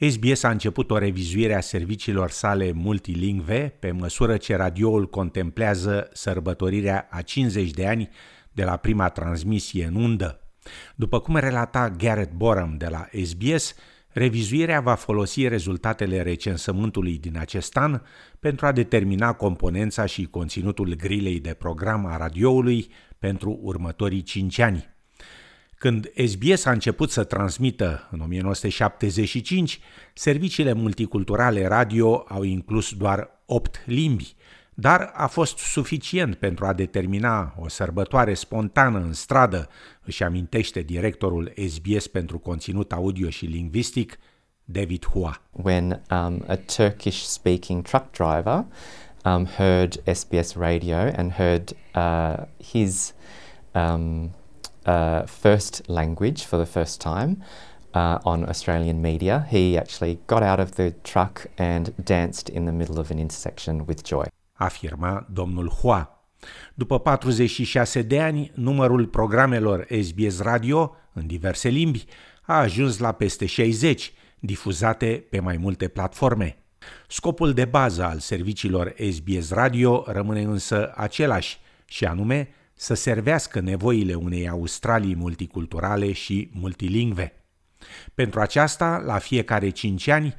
SBS a început o revizuire a serviciilor sale multilingve pe măsură ce radioul contemplează sărbătorirea a 50 de ani de la prima transmisie în undă. După cum relata Garrett Boram de la SBS, revizuirea va folosi rezultatele recensământului din acest an pentru a determina componența și conținutul grilei de program a radioului pentru următorii 5 ani. Când SBS a început să transmită în 1975, serviciile multiculturale radio au inclus doar 8 limbi, dar a fost suficient pentru a determina o sărbătoare spontană în stradă, își amintește directorul SBS pentru conținut audio și lingvistic, David Hua. When um, a Turkish-speaking truck driver um, heard SBS radio and heard uh, his um, uh, first language for the first time uh, on Australian media, he actually got out of the truck and danced in the middle of an intersection with joy. Afirma domnul Hua. După 46 de ani, numărul programelor SBS Radio în diverse limbi a ajuns la peste 60, difuzate pe mai multe platforme. Scopul de bază al serviciilor SBS Radio rămâne însă același, și anume să servească nevoile unei Australii multiculturale și multilingve. Pentru aceasta, la fiecare 5 ani,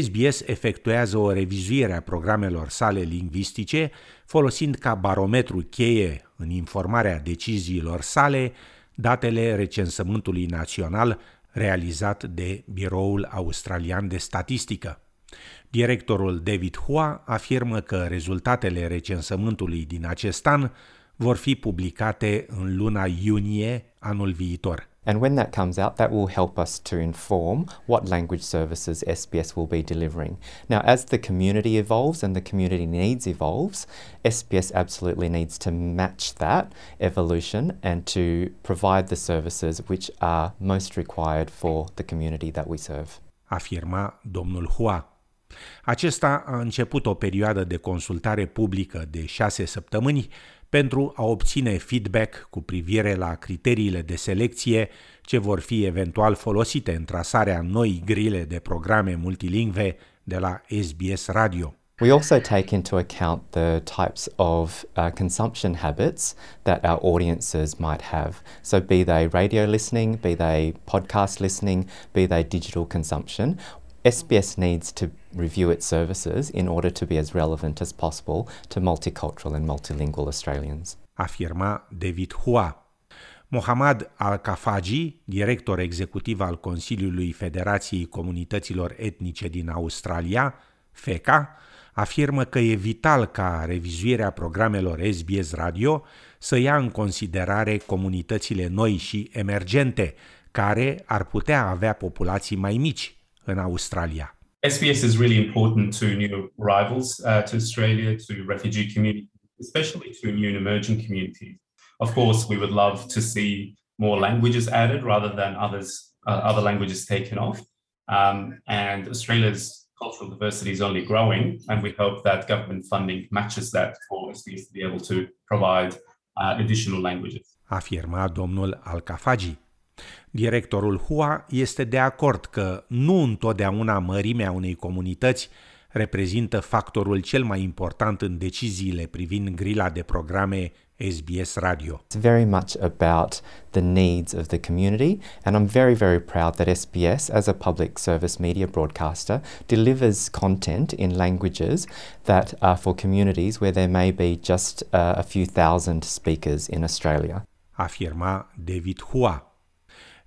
SBS efectuează o revizuire a programelor sale lingvistice, folosind ca barometru cheie în informarea deciziilor sale datele recensământului național realizat de Biroul Australian de Statistică. Directorul David Hua afirmă că rezultatele recensământului din acest an vor fi publicate în luna iunie anul viitor. And when that comes out, that will help us to inform what language services SBS will be delivering. Now, as the community evolves and the community needs evolves, SBS absolutely needs to match that evolution and to provide the services which are most required for the community that we serve. Afirma domnul Hua. Acesta a început o perioadă de consultare publică de șase săptămâni pentru a obține feedback cu privire la criteriile de selecție ce vor fi eventual folosite în trasarea noi grile de programe multilingve de la SBS Radio. We also take into account the types of uh, consumption habits that our audiences might have. So, be they radio listening, be they podcast listening, be they digital consumption. SBS needs to review its services in order to be as relevant as possible to multicultural and multilingual Australians. Afirma David Hua. Mohammad Al-Kafaji, director executiv al Consiliului Federației Comunităților Etnice din Australia, FECA, afirmă că e vital ca revizuirea programelor SBS Radio să ia în considerare comunitățile noi și emergente, care ar putea avea populații mai mici în Australia. SBS is really important to new arrivals uh, to Australia, to refugee communities, especially to new and emerging communities. Of course, we would love to see more languages added rather than others uh, other languages taken off. Um, and Australia's cultural diversity is only growing, and we hope that government funding matches that for SBS to be able to provide uh, additional languages. Afirma domnul Alcafagi. Directorul HUA este de acord că nu întotdeauna mărimea unei comunități reprezintă factorul cel mai important în deciziile privind grila de programe SBS Radio. It's very much about the needs of the community, and I'm very, very proud that SBS, as a public service media broadcaster, delivers content in languages that are for communities where there may be just uh, a few thousand speakers in Australia. Afirma David Hua.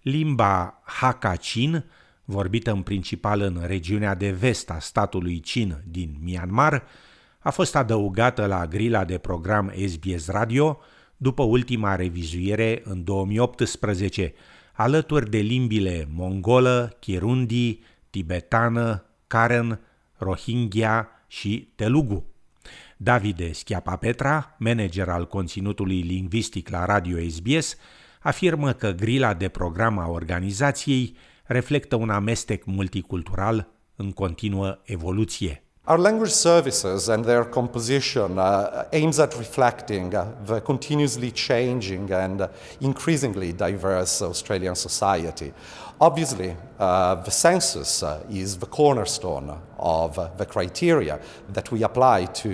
Limba Hakachin, vorbită în principal în regiunea de vest a statului Chin din Myanmar, a fost adăugată la grila de program SBS Radio după ultima revizuire în 2018, alături de limbile mongolă, kirundi, tibetană, karen, rohingya și telugu. Davide Schiapapetra, manager al conținutului lingvistic la Radio SBS, afirmă că grila de program a organizației reflectă un amestec multicultural în continuă evoluție. Our language services and their composition uh, aims at reflecting uh, the continuously changing and uh, increasingly diverse Australian society. Obviously, uh, the census uh, is the cornerstone of uh, the criteria that we apply to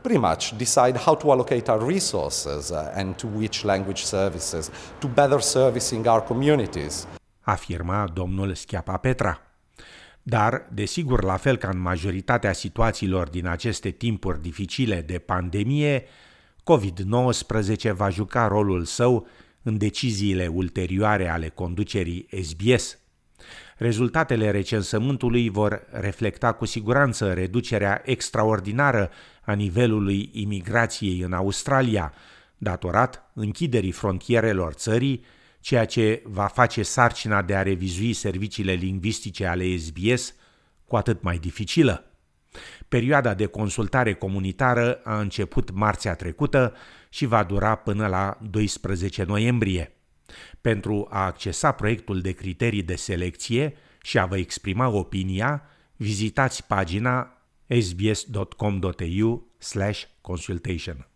pretty much decide how to allocate our resources and to which language services to better servicing our communities. Afirma domnul Schiapa Petra. Dar, desigur, la fel ca în majoritatea situațiilor din aceste timpuri dificile de pandemie, COVID-19 va juca rolul său în deciziile ulterioare ale conducerii SBS. Rezultatele recensământului vor reflecta cu siguranță reducerea extraordinară a nivelului imigrației în Australia, datorat închiderii frontierelor țării ceea ce va face sarcina de a revizui serviciile lingvistice ale SBS cu atât mai dificilă. Perioada de consultare comunitară a început marțea trecută și va dura până la 12 noiembrie. Pentru a accesa proiectul de criterii de selecție și a vă exprima opinia, vizitați pagina sbs.com.au consultation.